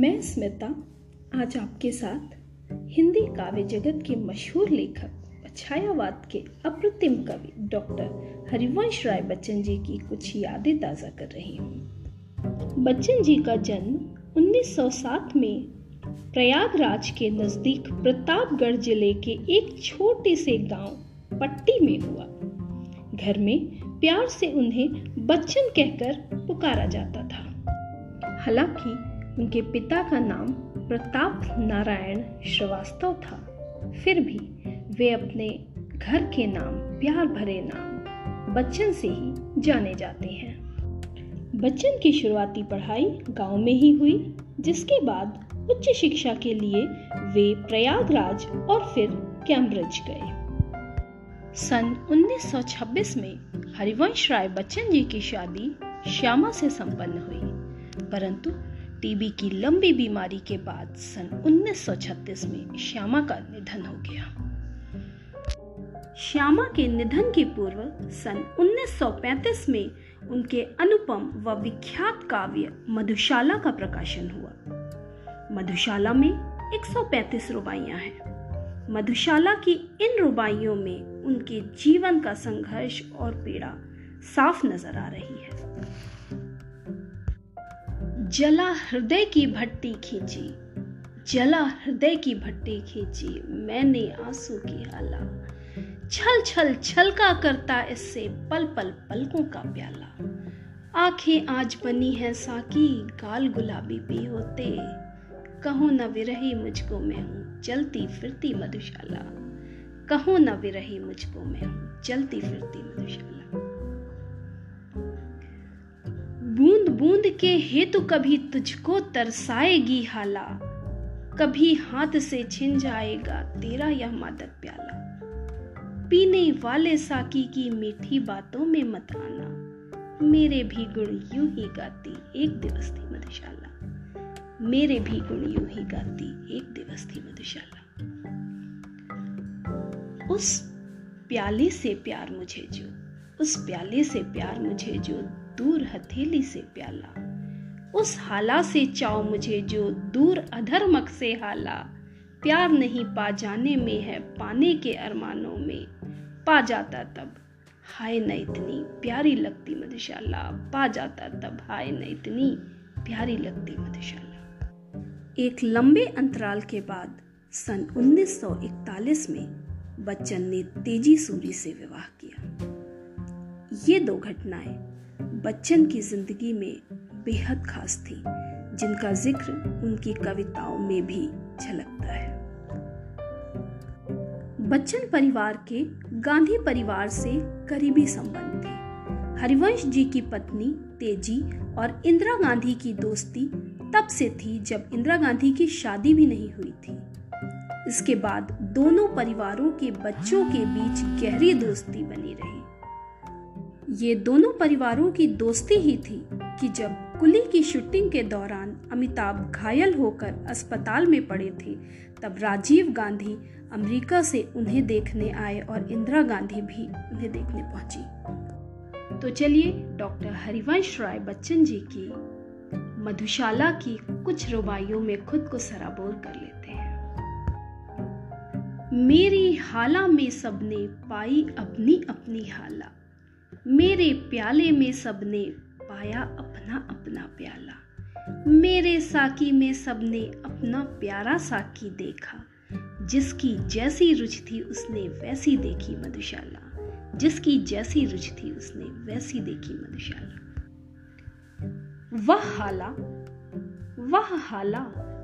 मैं स्मिता, आज आपके साथ हिंदी काव्य जगत के मशहूर लेखक छायावाद के अप्रतिम कवि डॉक्टर हरिवंश राय बच्चन जी की कुछ यादें ताज़ा कर रही हूँ। बच्चन जी का जन्म 1907 में प्रयागराज के नज़दीक प्रतापगढ़ ज़िले के एक छोटे से गाँव पट्टी में हुआ। घर में प्यार से उन्हें बच्चन कहकर पुकारा जाता था। हालाँकि उनके पिता का नाम प्रताप नारायण श्रीवास्तव था। फिर भी वे अपने घर के नाम, प्यार भरे नाम बच्चन से ही जाने जाते हैं। बच्चन की शुरुआती पढ़ाई गाँव में ही हुई, जिसके बाद उच्च शिक्षा के लिए वे प्रयागराज और फिर कैम्ब्रिज गए। सन 1926 में हरिवंश राय बच्चन जी की शादी श्यामा से संपन्न हुई, परंतु टीबी की लंबी बीमारी के बाद सन 1936 में श्यामा का निधन हो गया। श्यामा के निधन के पूर्व सन 1935 में उनके अनुपम व विख्यात काव्य मधुशाला का प्रकाशन हुआ। मधुशाला में 135 रुबाइयाँ हैं। मधुशाला की इन रुबाइयों में उनके जीवन का संघर्ष और पीड़ा साफ़ नज़र आ रही है। जला हृदय की भट्टी खींची, जला हृदय की भट्टी खींची मैंने आँसू की हाला छल छल छलका करता इससे पल पल पलकों का प्याला। आँखें आज बनी है साकी, गाल गुलाबी भी होते। कहूँ न विरही मुझको मैं हूँ, चलती फिरती मधुशाला। कहूँ न विरही मुझको मैं हूँ, चलती फिरती मधुशाला। बूंद बूंद के हेतु कभी तुझको तरसाएगी हाला। कभी हाथ से छिन जाएगा तेरा यह मादक प्याला। पीने वाले साकी की मीठी बातों में मत आना। मेरे भी गुण यूँ ही गाती एक दिवस थी मधुशाला। मेरे भी गुण यूँ ही गाती एक दिवस थी मधुशाला। उस प्याले से प्यार मुझे जो, उस प्याले से प्यार मुझे जो दूर हथेली से प्याला। उस हाला से चाओ मुझे जो दूर अधर्मक से हाला। प्यार नहीं पा जाने में है पाने के अरमानों में। पा जाता तब, हाय न इतनी प्यारी लगती मधुशाला। पा जाता तब, हाय न इतनी प्यारी लगती मधुशाला। एक लंबे अंतराल के बाद, सन 1941 में बच्चन ने तेज़ी सूरी से विवाह किया। ये दो घटनाएँ बच्चन की ज़िंदगी में बेहद खास थी, जिनका ज़िक्र उनकी कविताओं में भी झलकता है। बच्चन परिवार के गांधी परिवार से करीबी संबंध थे। हरिवंश जी की पत्नी तेज़ी और इंदिरा गांधी की दोस्ती तब से थी जब इंदिरा गांधी की शादी भी नहीं हुई थी। इसके बाद दोनों परिवारों के बच्चों के बीच गहरी दोस्ती बनी रही। ये दोनों परिवारों की दोस्ती ही थी कि जब कुली की शूटिंग के दौरान अमिताभ घायल होकर अस्पताल में पड़े थे, तब राजीव गांधी अमेरिका से उन्हें देखने आए और इंदिरा गांधी भी उन्हें देखने पहुँची। तो चलिए डॉक्टर हरिवंश राय बच्चन जी की मधुशाला की कुछ रुबाइयों में खुद को सराबोर कर लेते हैं। मेरी हाला में सबने पाई अपनी अपनी हाला। मेरे प्याले में सबने पाया अपना अपना प्याला। मेरे साकी में सबने अपना प्यारा साकी देखा। जिसकी जैसी रुचि थी उसने वैसी देखी मधुशाला। जिसकी जैसी रुचि थी उसने वैसी देखी मधुशाला। वह हाला वह हाला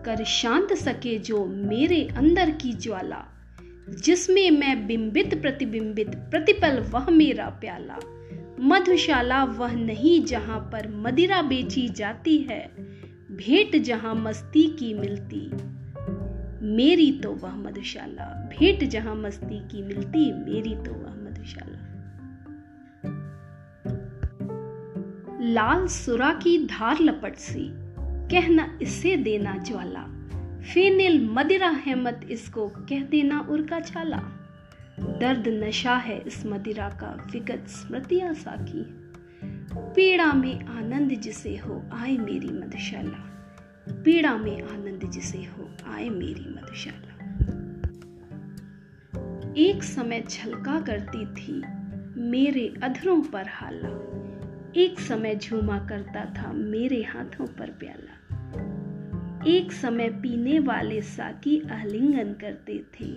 कर शांत सके जो मेरे अंदर की ज्वाला। जिसमें मैं बिंबित प्रतिबिंबित प्रतिपल वह मेरा प्याला। मधुशाला वह नहीं जहाँ पर मदिरा बेची जाती है। भेंट जहाँ मस्ती की मिलती। मेरी तो वह मधुशाला। भेंट जहाँ मस्ती की मिलती, मेरी तो वह मधुशाला। लाल सुरा की धार लपट सी। कहना इसे देना ज्वाला। फेनिल मदिरा हेमत इसको कह देना उर्का छाला। दर्द नशा है इस मदिरा का, विगत स्मृतियाँ साकी पीड़ा में आनंद जिसे हो, आए मेरी मधुशाला पीड़ा में आनंद जिसे हो, आए मेरी मधुशाला एक समय छलका करती थी मेरे अधरों पर हाला। एक समय झूमा करता था मेरे हाथों पर प्याला। एक समय पीने वाले साकी आलिंगन करते थे।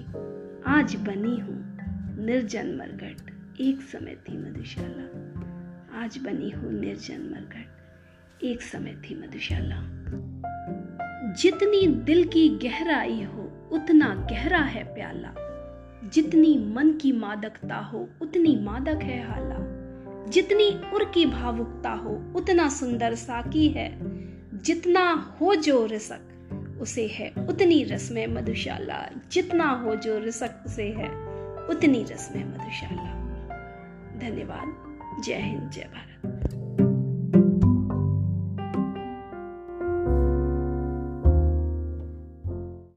आज बनी हूँ निर्जन मरघट। एक समय थी मधुशाला। आज बनी हूँ निर्जन मरघट। एक समय थी मधुशाला। जितनी दिल की गहराई हो, उतना गहरा है प्याला। जितनी मन की मादकता हो, उतनी मादक है हाला जितनी उर की भावुकता हो, उतना सुंदर साकी है। जितना हो जो रिसक, उसे है उतनी रस्म मधुशाला। जितना हो जो रिसक, उसे है उतनी रस्म मधुशाला। धन्यवाद। जय हिंद, जय भारत।